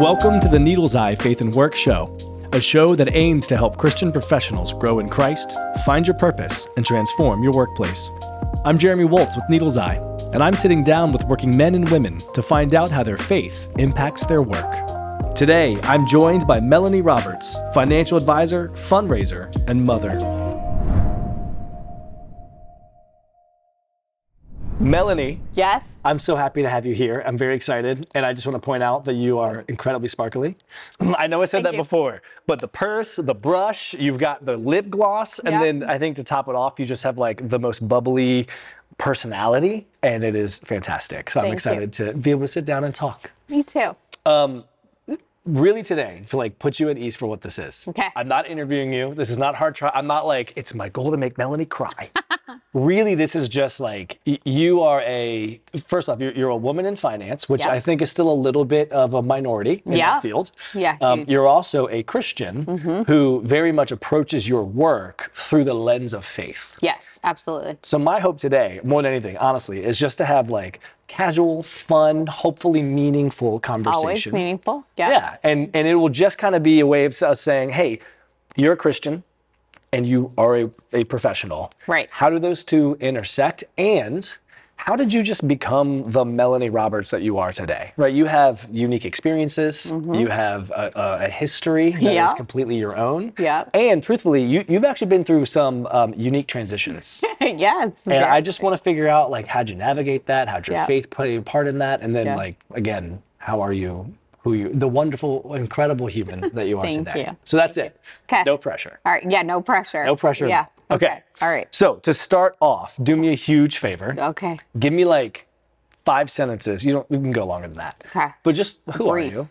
Welcome to the Needle's Eye Faith and Work Show, a show that aims to help Christian professionals grow in Christ, find your purpose, and transform your workplace. I'm Jeremy Woltz with Needle's Eye, and I'm sitting down with working men and women to find out how their faith impacts their work. Today, I'm joined by Melanie Roberts, financial advisor, fundraiser, and mother. Melanie, Yes. I'm so happy to have you here. I'm very excited. And I just want to point out that you are incredibly sparkly. I know I said Thank that you. before, but the purse, the brush, you've got the lip gloss, and Yeah. then I think to top it off, you just have like the most bubbly personality, and it is fantastic. So I'm Thank you. excited to be able to sit down and talk. Me too. Um, Really today, to like put you at ease for what this is. Okay. I'm not interviewing you. This is not hard try. I'm not like, it's my goal to make Melanie cry. really, this is just like y- you are a first off, you're, you're a woman in finance, which Yeah. I think is still a little bit of a minority in Yeah. that field. Yeah, Um, huge. you're also a Christian who very much approaches your work through the lens of faith. Yes, absolutely. So my hope today, more than anything, honestly, is just to have like casual, fun, hopefully meaningful conversation. Always meaningful. Yeah. Yeah, and and it will just kind of be a way of us saying, hey, you're a Christian, and you are a, a professional. Right. How do those two intersect? And how did you just become the Melanie Roberts that you are today? Right. You have unique experiences. You have a, a, history that is Mm-hmm. Yeah. completely your own. Yeah. And truthfully, you you've actually been through some um, unique transitions. yes. And I just want to figure out like how'd you navigate that? How'd your Yeah. faith play a part in that? And then Yeah. like again, how are you? Who you? The wonderful, incredible human that you are today? Thank today. you. So that's it. 'Kay. No pressure. All right. Yeah. No pressure. No pressure. Yeah. Okay. All right. So to start off, do me a huge favor. Okay. Give me like five sentences. You don't. You can go longer than that. Okay. But just who Brief. are you?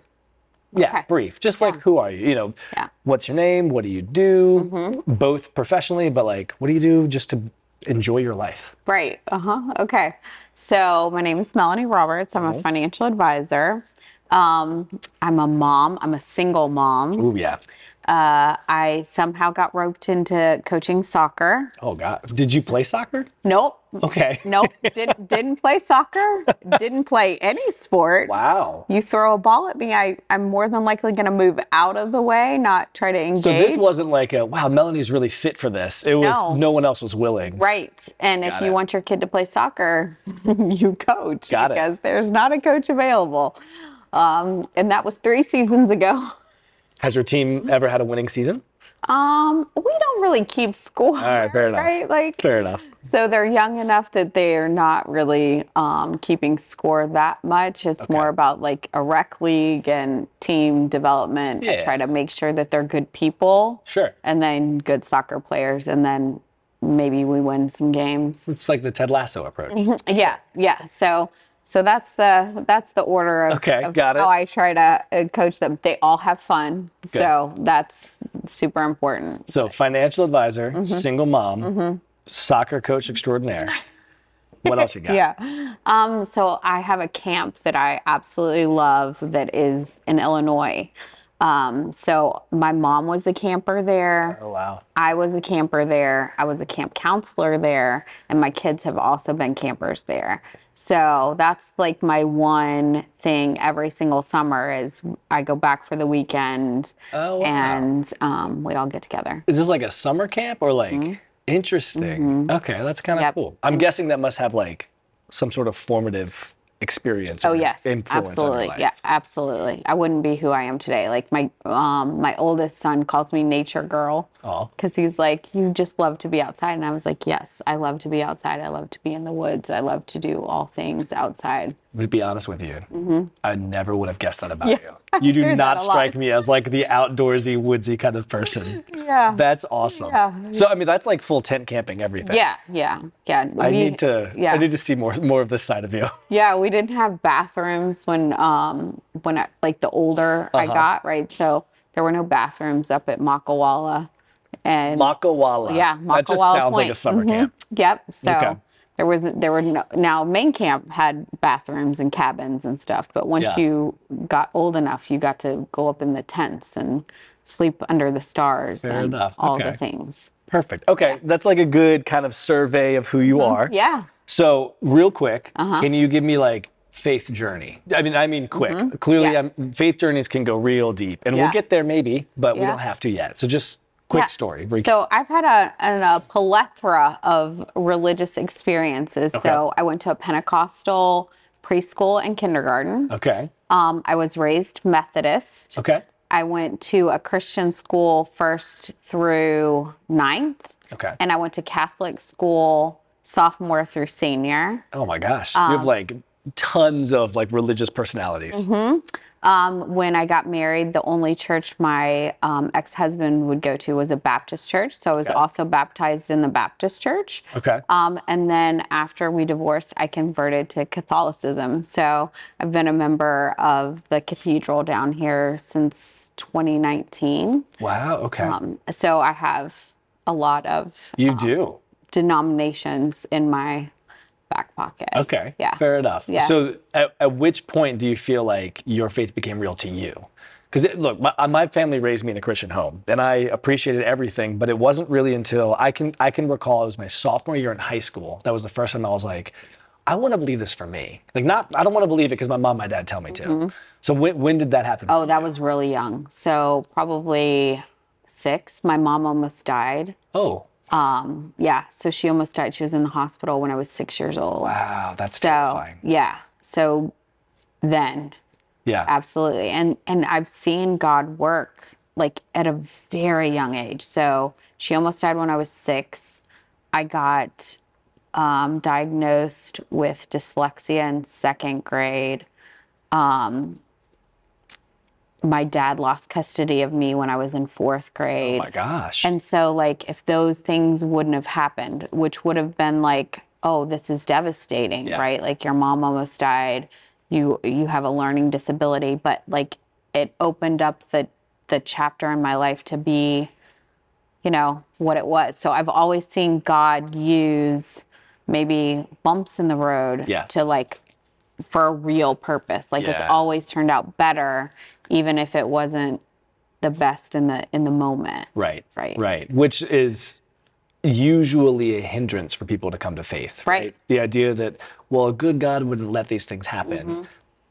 Yeah, Okay. brief. Just like who are you? You know, Yeah. Mm-hmm. what's your name? What do you do? Both professionally, but like, what do you do just to enjoy your life? Right. Uh huh. Okay. So my name is Melanie Roberts. I'm a financial advisor. Um, I'm a mom. I'm a single mom. Ooh, yeah. Uh, I somehow got roped into coaching soccer. Oh God. Did you play soccer? Nope. Okay. Nope. didn't didn't play soccer. Didn't play any sport. Wow. You throw a ball at me, I, I'm more than likely going to move out of the way, not try to engage. So this wasn't like a wow, Melanie's really fit for this. It was no, No. one else was willing. right. And Got if you want your kid to play soccer, you coach Got it. because there's not a coach available. Um, and that was three seasons ago. Has your team ever had a winning season? Um, we don't really keep score. All right, fair enough. Right? Like Fair enough. So they're young enough that they are not really um, keeping score that much. It's more about like a rec league and team development. I Yeah. try to make sure that they're good people Sure. and then good soccer players, and then maybe we win some games. It's like the Ted Lasso approach. Yeah, yeah. So so that's the that's the order of, Okay, of got it. how I try to uh, coach them. They all have fun, so that's super important. So financial advisor, Mm-hmm. single mom, soccer coach extraordinaire. What else you got? Yeah. Um, so I have a camp that I absolutely love that is in Illinois. Um, so my mom was a camper there. Oh wow. I was a camper there. I was a camp counselor there, and my kids have also been campers there. So that's like my one thing every single summer is I go back for the weekend Oh, wow. and um, we all get together. Is this like a summer camp or like interesting? Okay, that's kind of Mm-hmm. Yep. cool. I'm guessing that must have like some sort of formative experience. Oh yes, influence on your absolutely. Yeah, absolutely. I wouldn't be who I am today. Like my um my oldest son calls me nature girl because he's like, you just love to be outside, and I was like, yes, I love to be outside. I love to be in the woods. I love to do all things outside. to be honest with you, I never would have guessed that about you. Mm-hmm. You do not that a lot. strike me as like the outdoorsy, woodsy kind of person. Yeah. That's awesome. Yeah. So I mean, that's like full tent camping, everything. yeah, yeah, yeah. I We- need to. Yeah. I need to see more more of this side of you. Yeah, we didn't have bathrooms when um when I like the older I Uh-huh. got, right? So there were no bathrooms up at Makawala. And Makawala. yeah, Makawala That just sounds like a Point. summer Mhm. camp. Yep. So Okay. there was there were no, now main camp had bathrooms and cabins and stuff, but once Yeah. you got old enough, you got to go up in the tents and sleep under the stars Fair and enough. all Okay. the things. Perfect. Okay, that's like a good kind of survey of who you are. Mm-hmm. Yeah. So real quick, Uh-huh. can you give me like faith journey? I mean, I mean, quick. Clearly, Mm-hmm. Yeah. um, faith journeys can go real deep, and Yeah. we'll get there maybe, but we Yeah. don't have to yet. So just quick Yeah. story. Re- So I've had a, an- a plethora of religious experiences. So I went to a Pentecostal preschool and kindergarten. okay. Um, I was raised Methodist. Okay. I went to a Christian school first through ninth, Okay. and I went to Catholic school sophomore through senior. oh my gosh, you have like tons of like religious personalities. Um, when I got married, the only church my um, ex husband would go to was a Baptist church. So I was Okay. also baptized in the Baptist church. Okay. Um, and then after we divorced, I converted to Catholicism. So I've been a member of the cathedral down here since 2019. Wow. Okay. Um, so I have a lot of you do. denominations in my back pocket. Okay. Yeah. Fair enough. Yeah. So, at, at which point do you feel like your faith became real to you? Because look, my, uh, my family raised me in a Christian home, and I appreciated everything. But it wasn't really until I can I can recall it was my sophomore year in high school that was the first time I was like, I want to believe this for me. Like, not I don't want to believe it because my mom, and my dad tell me to. So when when did that happen? Oh, that was really young. So probably six. My mom almost died. Oh, Um, yeah, so she almost died. She was in the hospital when I was six years old. wow, that's So terrifying. yeah, so then Yeah. absolutely, and and I've seen God work like at a very young age. So she almost died when I was six. I got um, diagnosed with dyslexia in second grade. Um, my dad lost custody of me when I was in fourth grade. Oh my gosh. And so, like, if those things wouldn't have happened, which would have been like, oh, this is devastating, Yeah. right? Like, your mom almost died. You you have a learning disability, but like, it opened up the the chapter in my life to be, you know, what it was. So I've always seen God use maybe bumps in the road Yeah. to like for a real purpose. Like it's always turned out better, even if it wasn't the best in the in the moment. Right. Right. Right. Which is usually a hindrance for people to come to faith. Right. The idea that, well, a good God wouldn't let these things happen. Mm-hmm.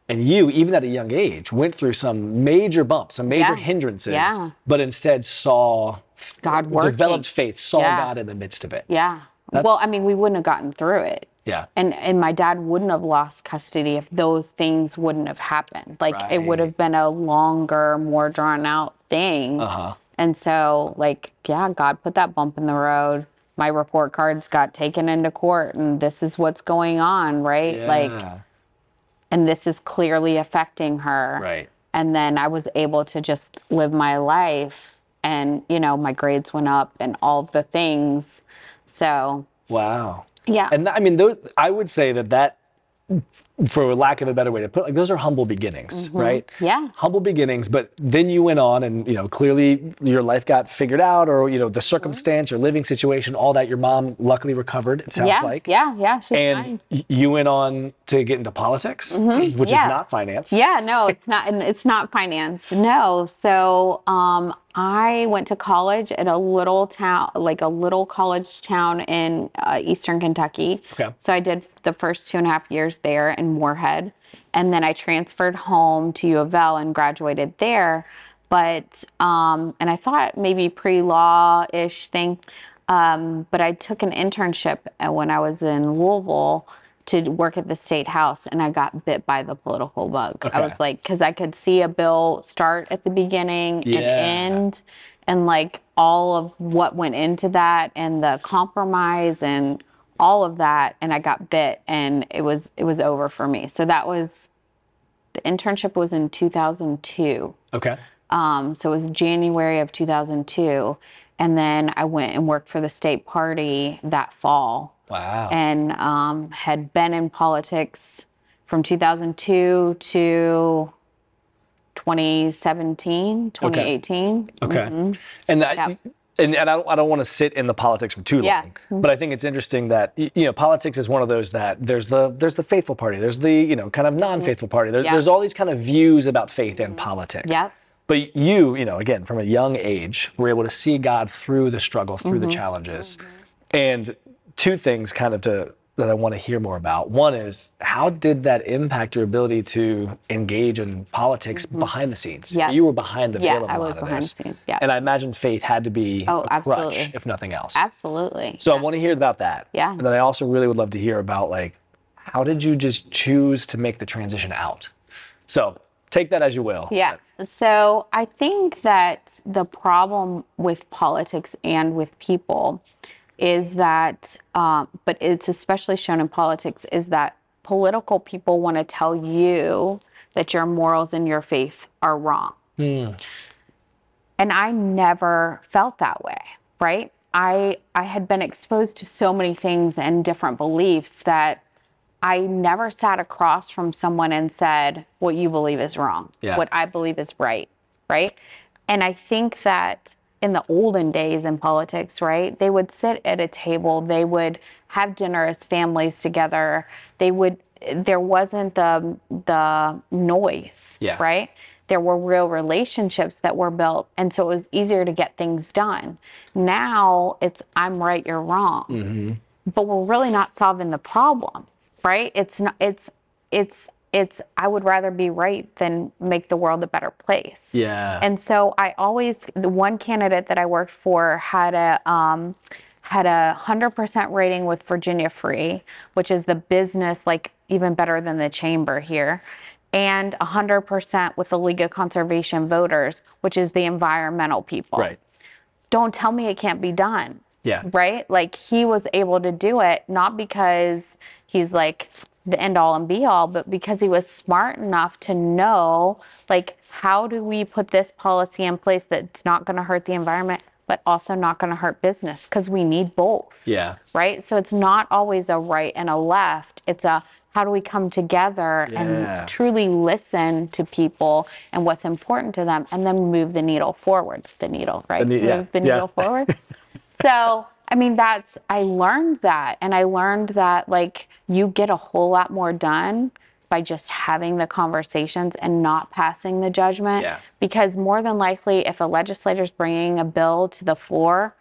And you, even at a young age, went through some major bumps, some major Yeah. hindrances, Yeah. but instead saw God working. developed faith, saw Yeah. God in the midst of it. Yeah. That's- well, I mean, we wouldn't have gotten through it. Yeah. And and my dad wouldn't have lost custody if those things wouldn't have happened. Like it would have been a longer, more drawn out thing. Uh-huh. And so, like, yeah, God put that bump in the road. My report cards got taken into court, and this is what's going on, right? Yeah. Like, and this is clearly affecting her. Right. And then I was able to just live my life, and, you know, my grades went up and all the things. So, Wow. Yeah. And I mean, I would say that that, for lack of a better way to put it, like those are humble beginnings, right? Mm-hmm. Yeah. Humble beginnings, but then you went on and, you know, clearly your life got figured out or, you know, the circumstance your living situation, all that your mom luckily recovered, it sounds yeah. like. Yeah. Yeah. She's And fine. you went on to get into politics, which is not finance. Yeah, no, it's not. and It's not finance. No. So, um, I went to college at a little town, like a little college town in uh, eastern Kentucky. Okay. So I did the first two and a half years there in Morehead, and then I transferred home to U of L and graduated there. But um, and I thought maybe pre-law ish thing, um, but I took an internship uh, when I was in Louisville to work at the state house and I got bit by the political bug. I was like, because I could see a bill start at the beginning Yeah. and end, and like all of what went into that and the compromise and all of that. And I got bit and it was it was over for me. So that was the internship was in 2002. Okay. Um, so it was January of 2002. And then I went and worked for the state party that fall Wow. and um, had been in politics from 2002 to 2017, 2018. Okay. And that, Yep. And, and I don't, I don't want to sit in the politics for too long, Yeah. Mm-hmm. but I think it's interesting that you know politics is one of those that there's the there's the faithful party, there's the you know kind of non-faithful party. There, Yeah. There's all these kind of views about faith and politics. Yep. But you, you know, again, from a young age, were able to see God through the struggle, through Mm-hmm. the challenges. And two things kind of to that I want to hear more about. One is how did that impact your ability to engage in politics behind the scenes? Mm-hmm. Yeah. You were behind the Yeah, veil of a I lot was of behind this. the scenes, yeah. And I imagine faith had to be Oh, a crutch, absolutely. if nothing else. Absolutely. So I want to hear about that. Yeah. And then I also really would love to hear about like how did you just choose to make the transition out? So take that as you will. Yeah. So I think that the problem with politics and with people is that, um, but it's especially shown in politics, is that political people want to tell you that your morals and your faith are wrong. And I never felt that way, right? I I had been exposed to so many things and different beliefs that I never sat across from someone and said, what you believe is wrong, Yeah. what I believe is right, right? And I think that in the olden days in politics, right, they would sit at a table, they would have dinner as families together, they would, there wasn't the, the noise, Yeah. right? There were real relationships that were built, and so it was easier to get things done. Now it's I'm right, you're wrong mm-hmm. but we're really not solving the problem right it's not it's it's it's i would rather be right than make the world a better place Yeah. and so i always the one candidate that i worked for had a um had a 100% rating with virginia free which is the business like even better than the chamber here and 100% with the league of conservation voters which is the environmental people right. don't tell me it can't be done. Yeah. Right? Like he was able to do it not because he's like the end all and be all, but because he was smart enough to know like how do we put this policy in place that's not going to hurt the environment but also not going to hurt business because we need both Yeah. right? So it's not always a right and a left. It's a how do we come together Yeah. and truly listen to people and what's important to them and then move the needle forward. The needle, right? ne- yeah, Move the yeah. needle forward. so, I mean, that's, I learned that. And I learned that, like, you get a whole lot more done by just having the conversations and not passing the judgment. Yeah. Because more than likely, if a legislator's bringing a bill to the floor,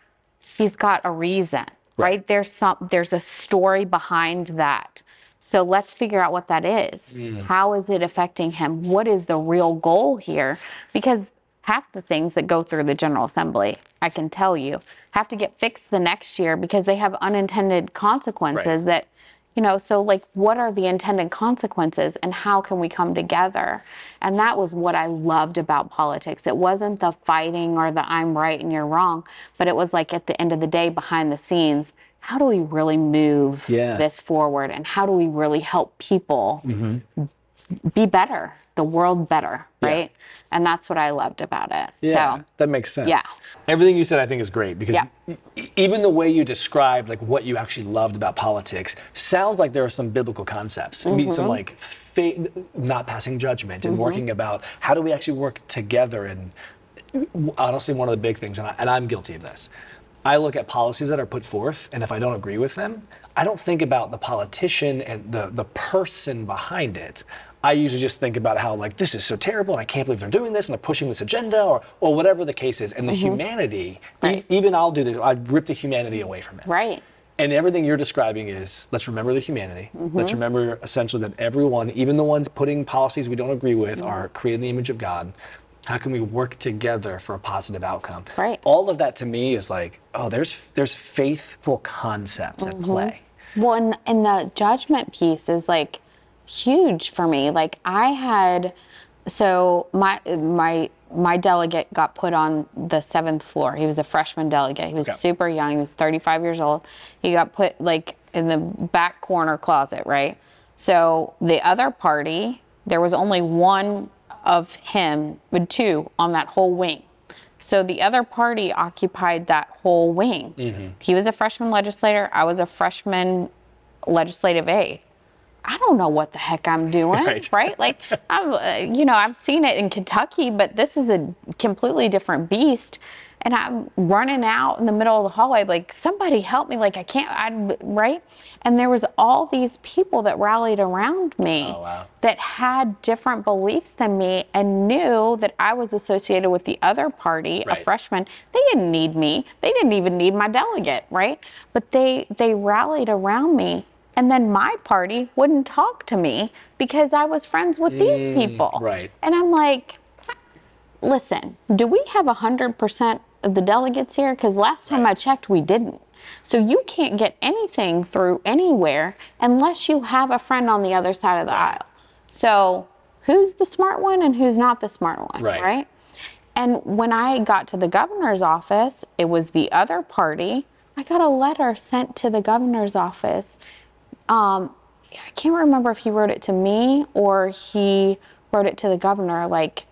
he's got a reason, right? There's some there's a story behind that. So let's figure out what that is. Mm. How is it affecting him? What is the real goal here? Because half the things that go through the General Assembly, I can tell you, have to get fixed the next year because they have unintended consequences that you know, so like what are the intended consequences and how can we come together? And that was what I loved about politics. It wasn't the fighting or the I'm right and you're wrong, but it was like at the end of the day behind the scenes, how do we really move Yeah. this forward and how do we really help people mm-hmm. Be better, the world better, right? And that's what I loved about it. Yeah, So, that makes sense. yeah. Everything you said, I think, is great because Yeah. e- even the way you described like what you actually loved about politics sounds like there are some biblical concepts. I mean, Mm-hmm. some like fa- not passing judgment and working about how do we actually work together. And honestly, one of the big things, and, I, and I'm guilty of this. I look at policies that are put forth, and if I don't agree with them, I don't think about the politician and the the person behind it. I usually just think about how like this is so terrible and I can't believe they're doing this and they're pushing this agenda or or whatever the case is. And the humanity, e- even I'll do this. I rip the humanity away from it. Right. And everything you're describing is let's remember the humanity. Mm-hmm. Let's remember essentially that everyone, even the ones putting policies we don't agree with, Mm-hmm. are created in the image of God. How can we work together for a positive outcome? Right. All of that to me is like, oh, there's there's faithful concepts Mm-hmm. at play. Well, and, and the judgment piece is like huge for me. Like I had, so my my my delegate got put on the seventh floor. He was a freshman delegate. He was super young. He was 35 years old. He got put like in the back corner closet, right? So the other party, there was only one of him, but two on that whole wing. So the other party occupied that whole wing. Mm-hmm. He was a freshman legislator. I was a freshman legislative aide. I don't know what the heck I'm doing, Right. right? Like, I'm, uh, you know, I've seen it in Kentucky, but this is a completely different beast. And I'm running out in the middle of the hallway, like, somebody help me. Like, I can't, I, right? And there was all these people that rallied around me Oh, wow. that had different beliefs than me and knew that I was associated with the other party, Right. a freshman. They didn't need me. They didn't even need my delegate, right? But they they rallied around me And then my party wouldn't talk to me because I was friends with these people. Mm, right. And I'm like, listen, do we have 100% of the delegates here? Because last time I checked, we didn't. So you can't get anything through anywhere unless you have a friend on the other side of the aisle. So who's the smart one and who's not the smart one, Right. right? And when I got to the governor's office, it was the other party. I got a letter sent to the governor's office. Um, I can't remember if he wrote it to me or he wrote it to the governor, like,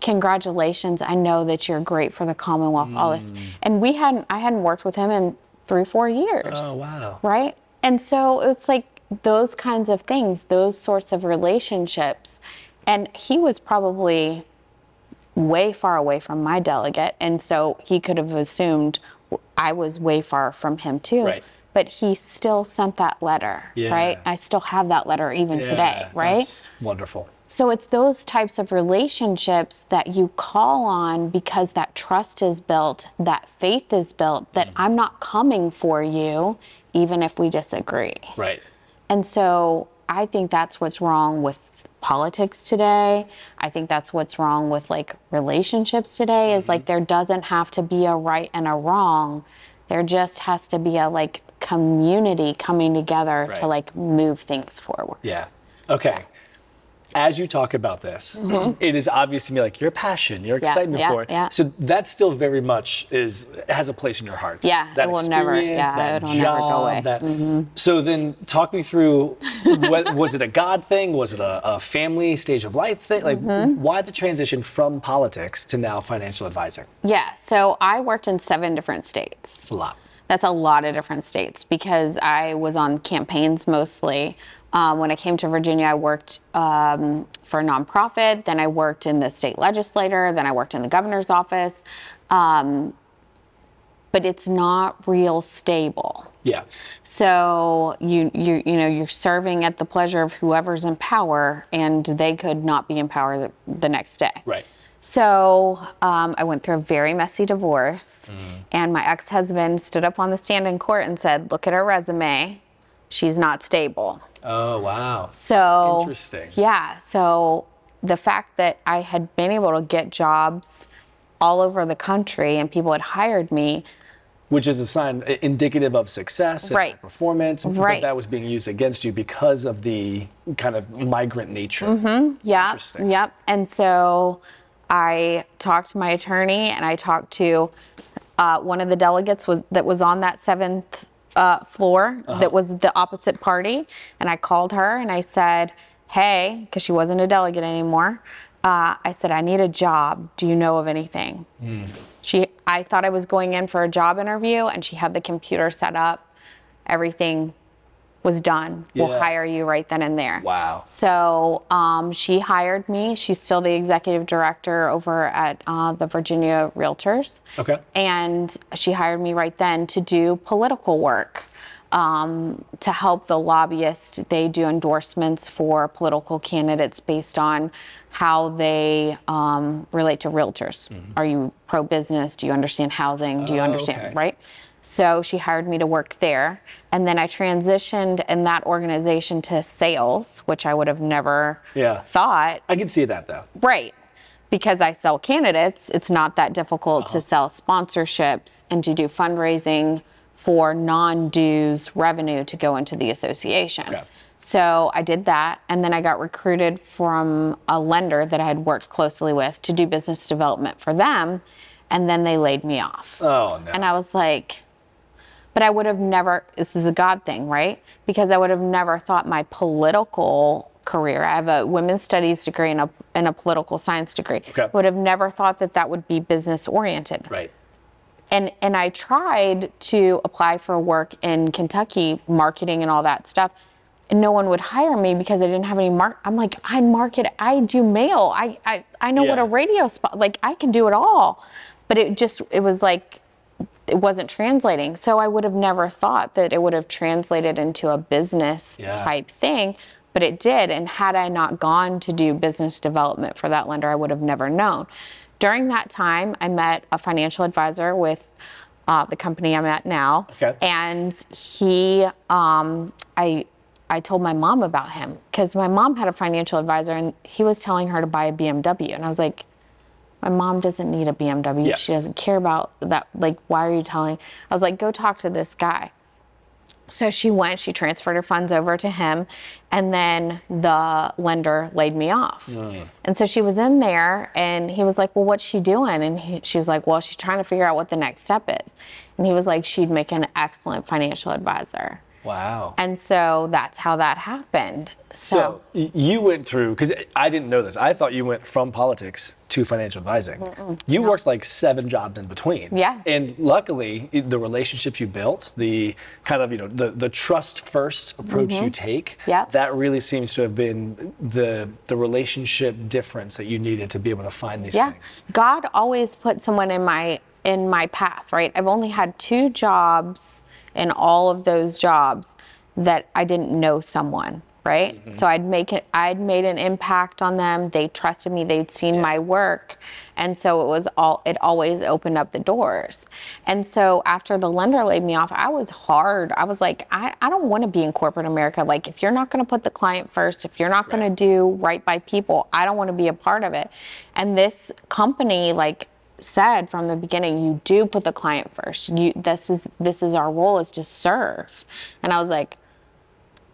congratulations, I know that you're great for the Commonwealth, all this. And we hadn't, I hadn't worked with him in three, four years Oh, wow. right? And so it's like those kinds of things, those sorts of relationships. And he was probably way far away from my delegate. And so he could have assumed I was way far from him too. Right. But he still sent that letter, Yeah. right? I still have that letter even today, right? wonderful. So it's those types of relationships that you call on because that trust is built, that faith is built, that Mm-hmm. I'm not coming for you even if we disagree. Right. And so I think that's what's wrong with politics today. I think that's what's wrong with like relationships today is Mm-hmm. like there doesn't have to be a right and a wrong. There just has to be a like community coming together to like move things forward. Yeah. Okay. As you talk about this, it is obvious to me like your passion, your Mm-hmm. Yeah, excitement yeah, for it. yeah. So that still very much is has a place in your heart. Yeah, that it will never- yeah, that it'll never go job, away. Mm-hmm. that- So then, talk me through. what, was it a God thing? Was it a, a family stage of life thing? Like, Mm-hmm. why the transition from politics to now financial advisor? Yeah, so I worked in seven different states. It's a lot. That's a lot of different states because I was on campaigns mostly. Um, when I came to Virginia, I worked um, for a nonprofit. Then I worked in the state legislature. Then I worked in the governor's office. Um, but it's not real stable. Yeah. So you you you know you're serving at the pleasure of whoever's in power, and they could not be in power the, the next day. Right. So um, I went through a very messy divorce, and my ex husband stood up on the stand in court and said, Look at her resume. She's not stable. Oh wow. So, Interesting. yeah. So the fact that I had been able to get jobs all over the country and people had hired me, Which is a sign indicative of success and Right. performance. But Right. that was being used against you because of the kind of migrant nature. Mm-hmm. Yeah. Yep. And so I talked to my attorney and I talked to uh, one of the delegates was that was on that seventh uh, floor that was the opposite party, and I called her and I said, "Hey," because she wasn't a delegate anymore. Uh, I said, "I need a job. Do you know of anything?" She, I thought I was going in for a job interview, and she had the computer set up. Everything was done. We'll Yeah. hire you right then and there. Wow. So um, she hired me. She's still the executive director over at uh, the Virginia Realtors. Okay. And she hired me right then to do political work um, to help the lobbyists. They do endorsements for political candidates based on how they um, relate to realtors. Are you pro business? Do you understand housing? Do you Mm-hmm. Oh, understand? okay. Right? So she hired me to work there. And then I transitioned in that organization to sales, which I would have never Yeah. thought. I can see that though. Right. Because I sell candidates, it's not that difficult Uh-huh. to sell sponsorships and to do fundraising for non dues revenue to go into the association. Okay. So I did that. And then I got recruited from a lender that I had worked closely with to do business development for them. And then they laid me off. Oh no. And I was like, but I would have never, this is a God thing, right? Because I would have never thought my political career, I have a women's studies degree and a, and a political science degree, Okay. would have never thought that that would be business oriented. right. And, and I tried to apply for work in Kentucky, marketing and all that stuff. And no one would hire me because I didn't have any mark. I'm like, I market, I do mail. I, I, I know what a radio spot, like I can do it all. But it just, it was like, it wasn't translating. So I would have never thought that it would have translated into a business Yeah. type thing, but it did. And had I not gone to do business development for that lender, I would have never known. During that time, I met a financial advisor with uh, the company I'm at now. Okay. And he, um, I, I told my mom about him because my mom had a financial advisor and he was telling her to buy a BMW. And I was like, my mom doesn't need a BMW. Yeah. She doesn't care about that. Like, why are you telling? I was like, go talk to this guy. So she went, she transferred her funds over to him, and then the lender laid me off. And so she was in there, and he was like, Well, what's she doing? And he, she was like, Well, she's trying to figure out what the next step is. And he was like, She'd make an excellent financial advisor. Wow. And so that's how that happened. So So, you went through because I didn't know this. I thought you went from politics to financial advising. You worked like seven jobs in between. Yeah. And luckily, the relationships you built, the kind of you know the the trust first approach you take, Mm-hmm. Yep. that really seems to have been the the relationship difference that you needed to be able to find these yeah, things. God always put someone in my in my path, right? I've only had two jobs in all of those jobs that I didn't know someone, right? Mm-hmm. So I'd make it I'd made an impact on them. They trusted me, they'd seen my work. And so it was all it always opened up the doors. And so after the lender laid me off, I was hard. I was like, I, I don't want to be in corporate America. Like if you're not gonna put the client first, if you're not gonna do right by people, I don't want to be a part of it. And this company, like said from the beginning, you do put the client first. You this is this is our role is to serve. And I was like,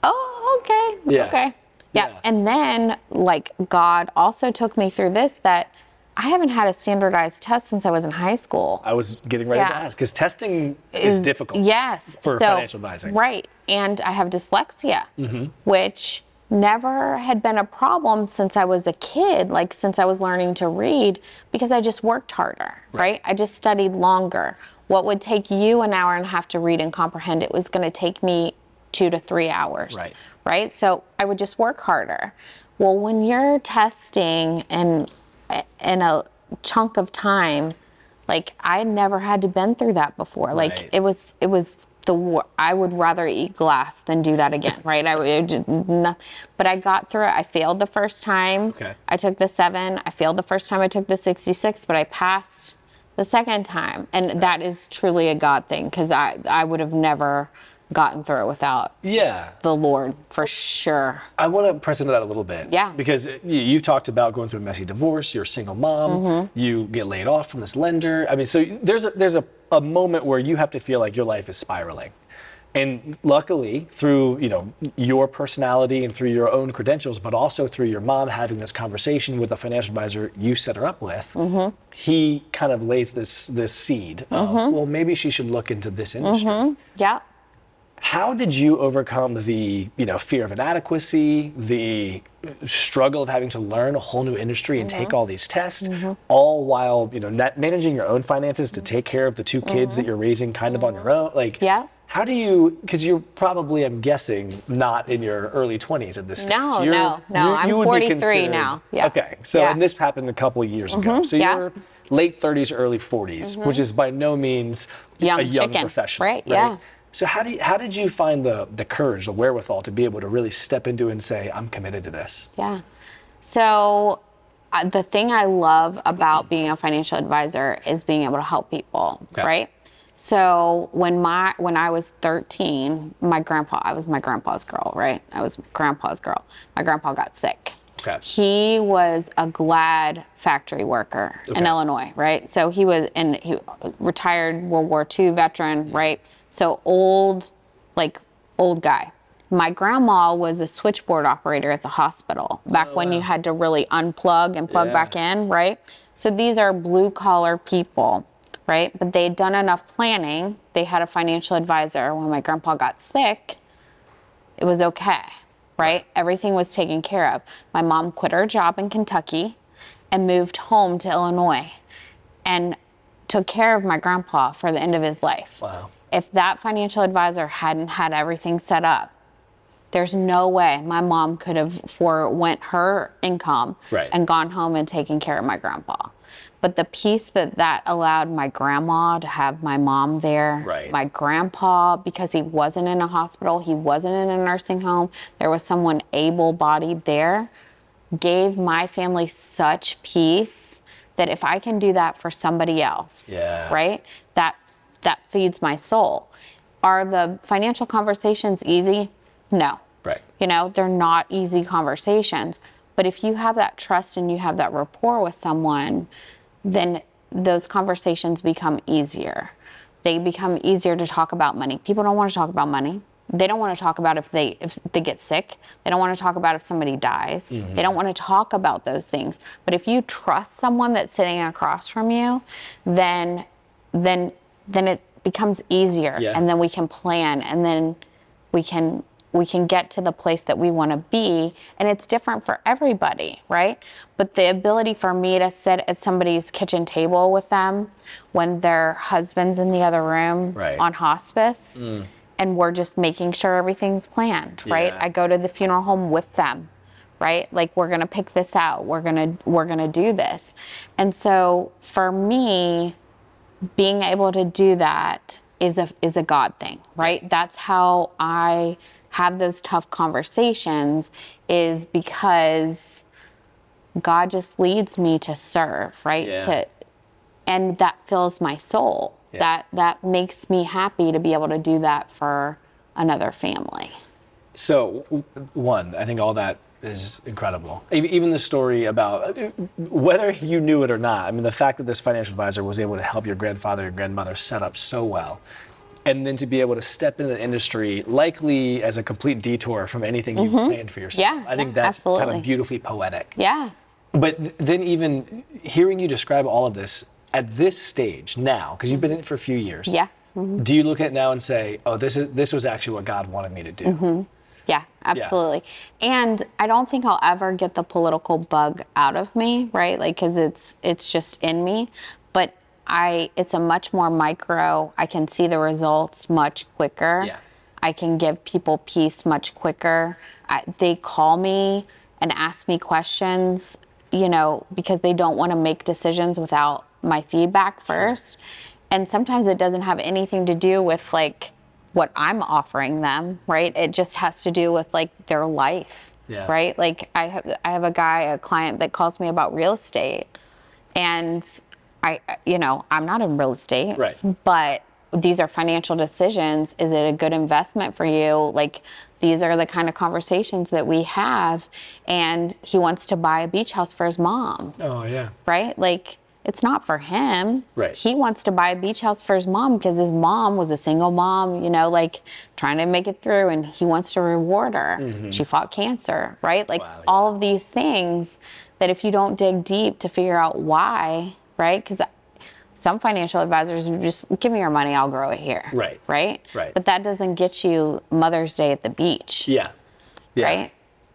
oh, okay, Yeah. okay. Yeah. Yeah. And then like God also took me through this that I haven't had a standardized test since I was in high school. I was getting ready to ask because testing is, difficult. Yes. for so, financial advising. Right. And I have dyslexia, Mm-hmm. which never had been a problem since I was a kid, like since I was learning to read, because I just worked harder, right? I just studied longer. What would take you an hour and a half to read and comprehend, it was going to take me two to three hours. Right. Right. So I would just work harder. Well, when you're testing and in a chunk of time, like I never had to been through that before. Like Right. it was, it was the I would rather eat glass than do that again, right? I would, but I got through it. I failed the first time. Okay. I took the seven. I failed the first time. I took the sixty-six, but I passed the second time, and that is truly a God thing because I I would have never gotten through it without Yeah. the Lord for sure. I want to press into that a little bit. Yeah. Because you, you've talked about going through a messy divorce. You're a single mom. Mm-hmm. You get laid off from this lender. I mean, so there's a, there's a, a moment where you have to feel like your life is spiraling. And luckily, through you know your personality and through your own credentials, but also through your mom having this conversation with a financial advisor you set her up with, Mm-hmm. he kind of lays this this seed of well maybe she should look into this industry. Yeah. How did you overcome the, you know, fear of inadequacy, the struggle of having to learn a whole new industry and take mm-hmm. all these tests, mm-hmm. all while, you know, managing your own finances to take care of the two kids that mm-hmm. you're raising kind of on your own? Like, Yeah. how do you? Because you're probably, I'm guessing, not in your early 20s at this stage. No, You're- no, no, I'm you would be 43 now. Yeah. Okay, so Yeah. and this happened a couple of years ago. So yeah. you're late 30s, early 40s, which is by no means Young a young chicken, professional, right, yeah. So how do you, how did you find the the courage, the wherewithal to be able to really step into and say, I'm committed to this? Yeah. So uh, the thing I love about being a financial advisor is being able to help people, Okay. right? So when my when I was 13, my grandpa, I was my grandpa's girl, right? I was grandpa's girl. My grandpa got sick. Okay. He was a GLAD factory worker in Illinois, right? So he was and he retired World War II veteran, right? So old, like old guy. My grandma was a switchboard operator at the hospital back oh, when you had to really unplug and plug Yeah. back in, right? So these are blue collar people, right? But they had done enough planning. They had a financial advisor. When my grandpa got sick, it was okay, right? Everything was taken care of. My mom quit her job in Kentucky and moved home to Illinois and took care of my grandpa for the end of his life. Wow. If that financial advisor hadn't had everything set up, there's no way my mom could have forewent her income Right. and gone home and taken care of my grandpa. But the piece that that allowed my grandma to have my mom there, Right. my grandpa, because he wasn't in a hospital, he wasn't in a nursing home, there was someone able bodied there, gave my family such peace that if I can do that for somebody else, Yeah. right? That that feeds my soul. Are the financial conversations easy? No. Right. You know, they're not easy conversations. But if you have that trust and you have that rapport with someone, then those conversations become easier. They become easier to talk about money. People don't want to talk about money. They don't want to talk about if they if they get sick. They don't want to talk about if somebody dies. Mm-hmm. They don't want to talk about those things. But if you trust someone that's sitting across from you, then then then it becomes easier Yeah. and then we can plan and then we can we can get to the place that we want to be and it's different for everybody right but the ability for me to sit at somebody's kitchen table with them when their husband's in the other room Right. on hospice mm. and we're just making sure everything's planned right Yeah. i go to the funeral home with them right like we're going to pick this out we're going to we're going to do this and so for me being able to do that is a is a God thing, right? That's how I have those tough conversations is because God just leads me to serve, right? Yeah. To and that fills my soul. Yeah. That that makes me happy to be able to do that for another family. So, one, I think all that is incredible. Even the story about uh, whether you knew it or not. I mean, the fact that this financial advisor was able to help your grandfather and grandmother set up so well, and then to be able to step into the industry, likely as a complete detour from anything you planned for yourself. Mm-hmm. Yeah, I think yeah, that's kind of beautifully poetic. Yeah. But then, even hearing you describe all of this at this stage now, because you've been in it for a few years. Yeah. Do you look at it now and say, "Oh, this is this was actually what God wanted me to do"? Mm-hmm. Yeah, absolutely. And I don't think I'll ever get the political bug out of me, right? Like cuz it's it's just in me, I it's a much more micro. I can see the results much quicker. Yeah. I can give people peace much quicker. I, they call me and ask me questions, you know, because they don't want to make decisions without my feedback first. And sometimes it doesn't have anything to do with like what I'm offering them, right? It just has to do with like their life, Yeah. right? Like I have, I have a guy, a client that calls me about real estate, and I, you know, I'm not in real estate, Right. But these are financial decisions. Is it a good investment for you? Like these are the kind of conversations that we have, and he wants to buy a beach house for his mom Oh yeah. right? Like it's not for him. Right. He wants to buy a beach house for his mom because his mom was a single mom, you know, like trying to make it through and he wants to reward her. She fought cancer, right? Like Mm-hmm. Wow, all of these things that if you don't dig deep to figure out why, right? Cuz some financial advisors just give me your money, I'll grow it here. Right. Right? Right. But that doesn't get you Mother's Day at the beach Yeah. Yeah. right?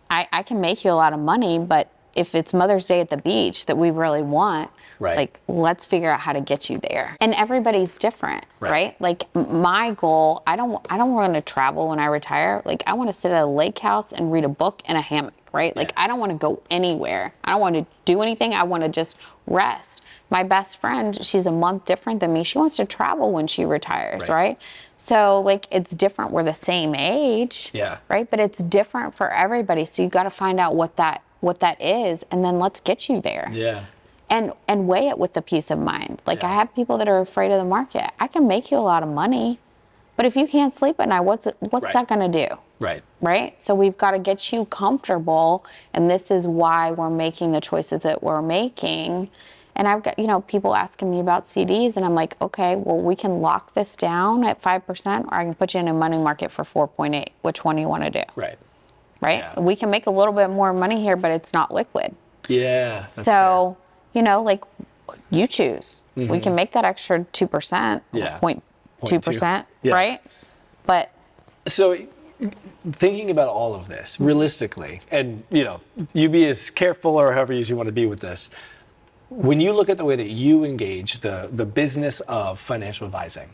I, I can make you a lot of money, but if it's Mother's Day at the beach that we really want, Right. like let's figure out how to get you there. And everybody's different, Right. right? Like my goal, I don't I don't want to travel when I retire. Like I want to sit at a lake house and read a book in a hammock, right? Like Yeah. I don't want to go anywhere. I don't want to do anything. I want to just rest. My best friend, she's a month different than me. She wants to travel when she retires, Right. right? So like it's different. We're the same age Yeah. right but it's different for everybody so you got to find out what that what that is and then let's get you there Yeah. and and weigh it with the peace of mind like i have people that are afraid of the market i can make you a lot of money but if you can't sleep at night what's what's Right. that going to do Right. right so we've got to get you comfortable and this is why we're making the choices that we're making and i've got you know people asking me about cds and i'm like okay well we can lock this down at 5% or i can put you in a money market for 4.8 which one do you want to do Right. right? Yeah. We can make a little bit more money here, but it's not liquid. Yeah. that's so, you know, like you choose. We can make that extra 2%, Mm-hmm. Yeah. point two percent, Yeah. right? But. So, thinking about all of this realistically, and you know, you be as careful or however you want to be with this. When you look at the way that you engage the the business of financial advising,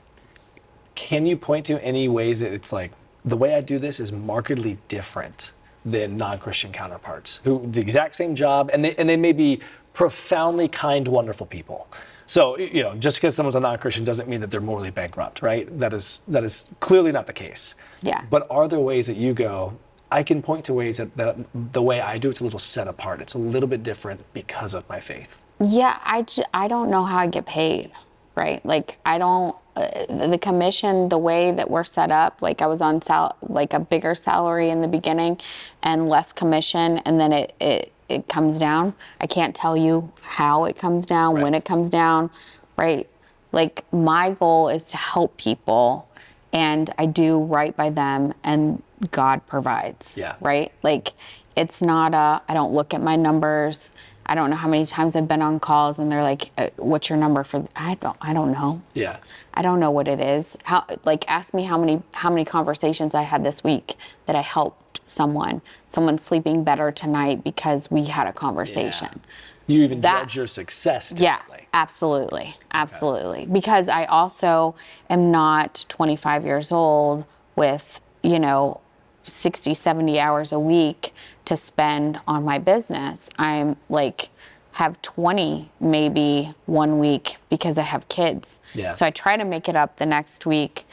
can you point to any ways that it's like the way I do this is markedly different than non-Christian counterparts who the exact same job and they and they may be profoundly kind, wonderful people. So you know, just because someone's a non-Christian doesn't mean that they're morally bankrupt, right? That is that is clearly not the case. Yeah. But are there ways that you go? I can point to ways that, that the way I do it's a little set apart. It's a little bit different because of my faith. Yeah, I, j- I don't know how I get paid, right? Like, I don't, uh, the commission, the way that we're set up, like I was on sal- like a bigger salary in the beginning and less commission, and then it, it, it comes down. I can't tell you how it comes down, when it comes down, right? Like my goal is to help people and I do right by them and God provides. Yeah. Right? Like it's not a I don't look at my numbers. I don't know how many times I've been on calls and they're like, uh, "What's your number for?" th-" I don't. I don't know. Yeah. I don't know what it is. How like ask me how many how many conversations I had this week that I helped someone. Someone sleeping better tonight because we had a conversation. You even That- judge your success Yeah, differently. absolutely. Absolutely. Because I also am not 25 years old with, you know, 60, 70 hours a week to spend on my business. I'm like, have 20 maybe one week because I have kids. Yeah. So I try to make it up the next week.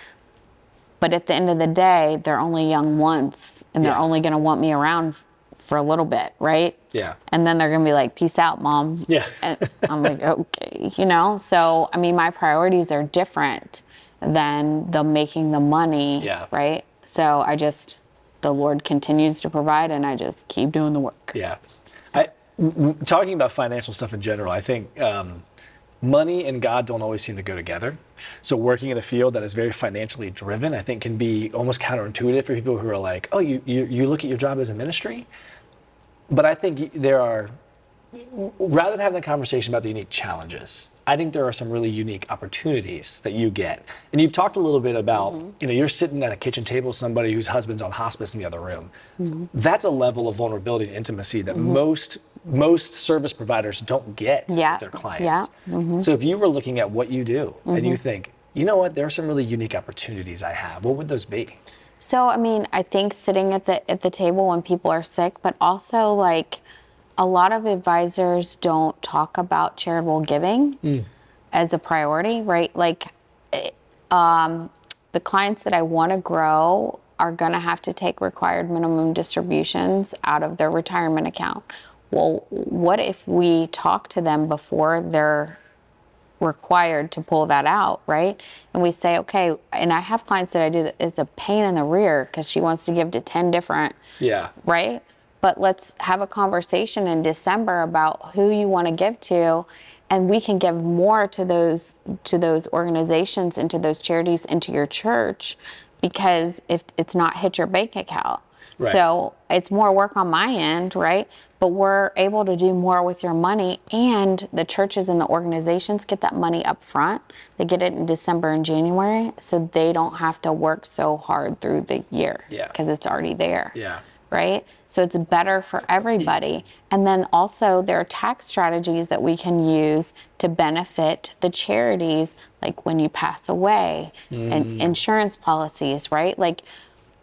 But at the end of the day, they're only young once and they're only going to want me around for a little bit, right? Yeah. And then they're going to be like, peace out, mom. Yeah. And I'm like, okay, you know? So, I mean, my priorities are different than the making the money, Yeah. right? So I just, the Lord continues to provide and I just keep doing the work. Yeah. Talking about financial stuff in general, I think um, money and God don't always seem to go together. So working in a field that is very financially driven, I think can be almost counterintuitive for people who are like, oh, you, you, you look at your job as a ministry? But I think there are, rather than having the conversation about the unique challenges, I think there are some really unique opportunities that you get. And you've talked a little bit about, mm-hmm. you know, you're sitting at a kitchen table with somebody whose husband's on hospice in the other room. Mm-hmm. That's a level of vulnerability and intimacy that mm-hmm. most most service providers don't get Yeah, with their clients. yeah, So if you were looking at what you do and you think, you know what, there are some really unique opportunities I have, what would those be? So I mean, I think sitting at the at the table when people are sick, but also like a lot of advisors don't talk about charitable giving as a priority, right? Like eh, um, the clients that I want to grow are going to have to take required minimum distributions out of their retirement account. Well, what if we talk to them before they're required to pull that out, right? And we say, okay, and I have clients that I do that it's a pain in the rear because she wants to give to 10 different, Yeah. right? But let's have a conversation in December about who you want to give to and we can give more to those to those organizations and to those charities and to your church because if it's not hit your bank account. Right. So it's more work on my end, right? But we're able to do more with your money, and the churches and the organizations get that money up front. They get it in December and January, so they don't have to work so hard through the year Yeah. because it's already there Yeah. Right? So it's better for everybody. And then also, there are tax strategies that we can use to benefit the charities, like when you pass away, and mm. insurance policies, right? Like,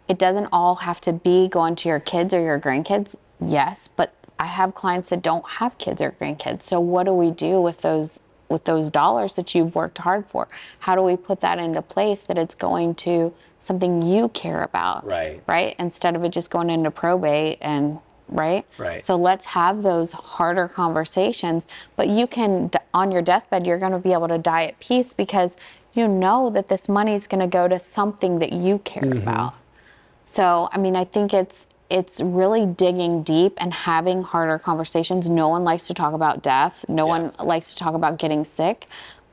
it doesn't all have to be going to your kids or your grandkids, yes, but I have clients that don't have kids or grandkids. So what do we do with those with those dollars that you've worked hard for? How do we put that into place that it's going to something you care about? Right. Right? Instead of it just going into probate and right? Right. So let's have those harder conversations, but you can on your deathbed you're going to be able to die at peace because you know that this money is going to go to something that you care mm-hmm. about. So, I mean, I think it's it's really digging deep and having harder conversations. No one likes to talk about death. No Yeah. one likes to talk about getting sick.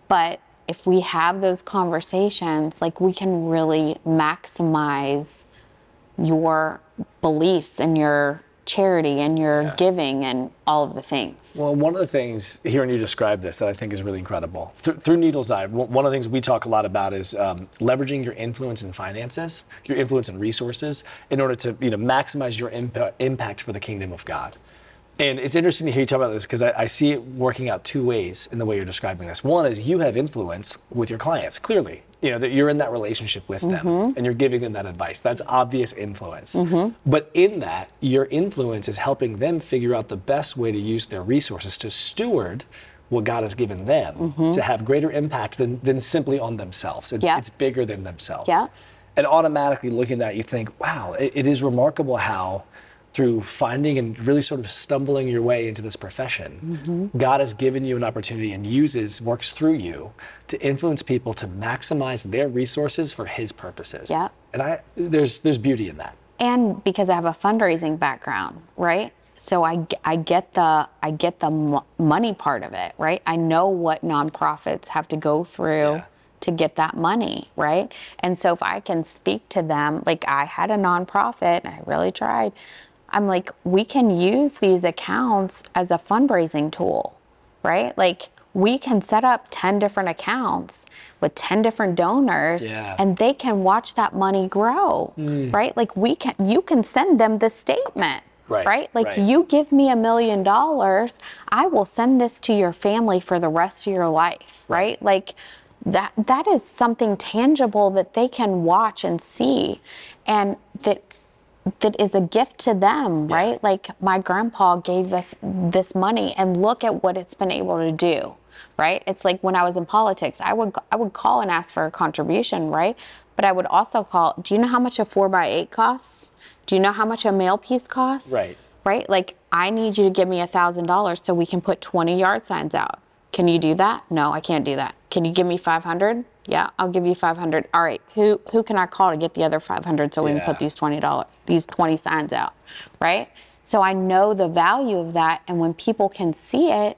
But if we have those conversations, like we can really maximize your beliefs and your charity and your Yeah. giving and all of the things. Well, one of the things hearing you describe this that I think is really incredible Th- through Needle's Eye, one one of the things we talk a lot about is um, leveraging your influence in finances, your influence in resources, in order to you know maximize your impa- impact for the kingdom of God. And it's interesting to hear you talk about this because I, I see it working out two ways in the way you're describing this. One is you have influence with your clients, clearly. You know, that you're in that relationship with them mm-hmm. and you're giving them that advice. That's obvious influence. Mm-hmm. But in that, your influence is helping them figure out the best way to use their resources to steward what God has given them mm-hmm. to have greater impact than, than simply on themselves. It's, Yeah. it's bigger than themselves. Yeah. And automatically looking at that, you think, wow, it, it is remarkable how through finding and really sort of stumbling your way into this profession, Mm-hmm. God has given you an opportunity and uses, works through you to influence people to maximize their resources for His purposes. Yep. And I, there's, there's beauty in that. and because I have a fundraising background, right? So I, I get the I get the mo- money part of it, right? I know what nonprofits have to go through Yeah. to get that money, right? And so if I can speak to them, like I had a nonprofit and I really tried, I'm like, we can use these accounts as a fundraising tool, right? Like we can set up 10 different accounts with 10 different donors Yeah. and they can watch that money grow, mm. right? Like we can you can send them the statement. Right, Like right. you give me a million dollars, I will send this to your family for the rest of your life, right? Like that that is something tangible that they can watch and see and that that is a gift to them, right? Like my grandpa gave us this money and look at what it's been able to do, right? It's like when I was in politics, I would I would call and ask for a contribution, right? But I would also call, do you know how much a four by eight costs? Do you know how much a mail piece costs? Right. Right? Like I need you to give me a thousand dollars so we can put 20 yard signs out. Can you do that? No, I can't do that. Can you give me 500? Yeah, I'll give you 500. All right, who who can I call to get the other 500 so we can Yeah. put these 20 dollar these 20 signs out, right? So I know the value of that and when people can see it,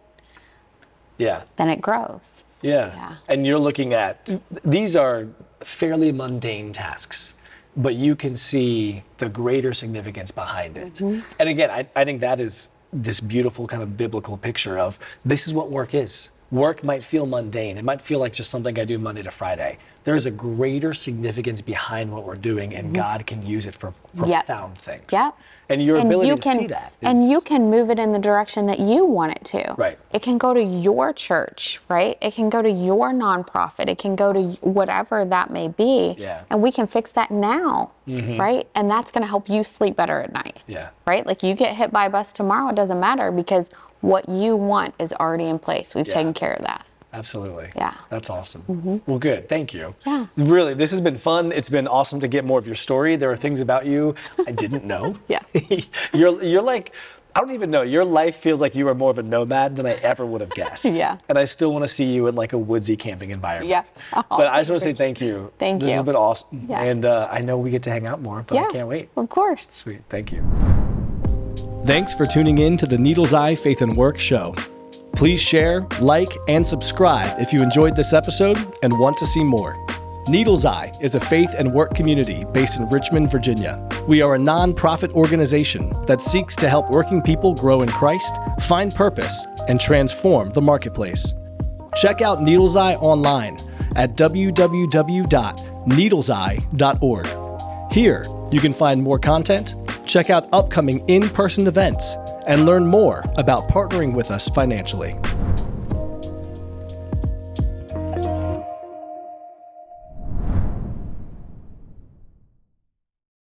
Yeah. then it grows. Yeah. Yeah. And you're looking at these are fairly mundane tasks, but you can see the greater significance behind it. Mm-hmm. And again, I, I think that is this beautiful kind of biblical picture of this is what work is. Work might feel mundane. It might feel like just something I do Monday to Friday. There is a greater significance behind what we're doing, and God can use it for Mm-hmm. Yep. profound things. Yep. And your and ability you to can see that. and you can move it in the direction that you want it to Right. it can go to your church right it can go to your nonprofit it can go to whatever that may be Yeah. and we can fix that now mm-hmm. right and that's going to help you sleep better at night Yeah. right like you get hit by a bus tomorrow it doesn't matter because what you want is already in place we've Yeah. taken care of that Absolutely. Yeah. Mm-hmm. That's awesome. Well, good. Thank you. Yeah. Really, this has been fun. It's been awesome to get more of your story. There are things about you I didn't know. Yeah. you're you're like I don't even know. Your life feels like you are more of a nomad than I ever would have guessed. Yeah. And I still want to see you in like a woodsy camping environment. Yeah. but I just want to say thank you. Thank this you. This has been awesome. Yeah. And uh, I know we get to hang out more, but yeah I can't wait. of course Sweet. Thank you. Thanks for tuning in to the Needle's Eye Faith and Work show. Please share, like, and subscribe if you enjoyed this episode and want to see more. Needle's Eye is a faith and work community based in Richmond, Virginia. We are a nonprofit organization that seeks to help working people grow in Christ, find purpose, and transform the marketplace. Check out Needle's Eye online at www.needleseye.org. Here, you can find more content, check out upcoming in person events, and learn more about partnering with us financially.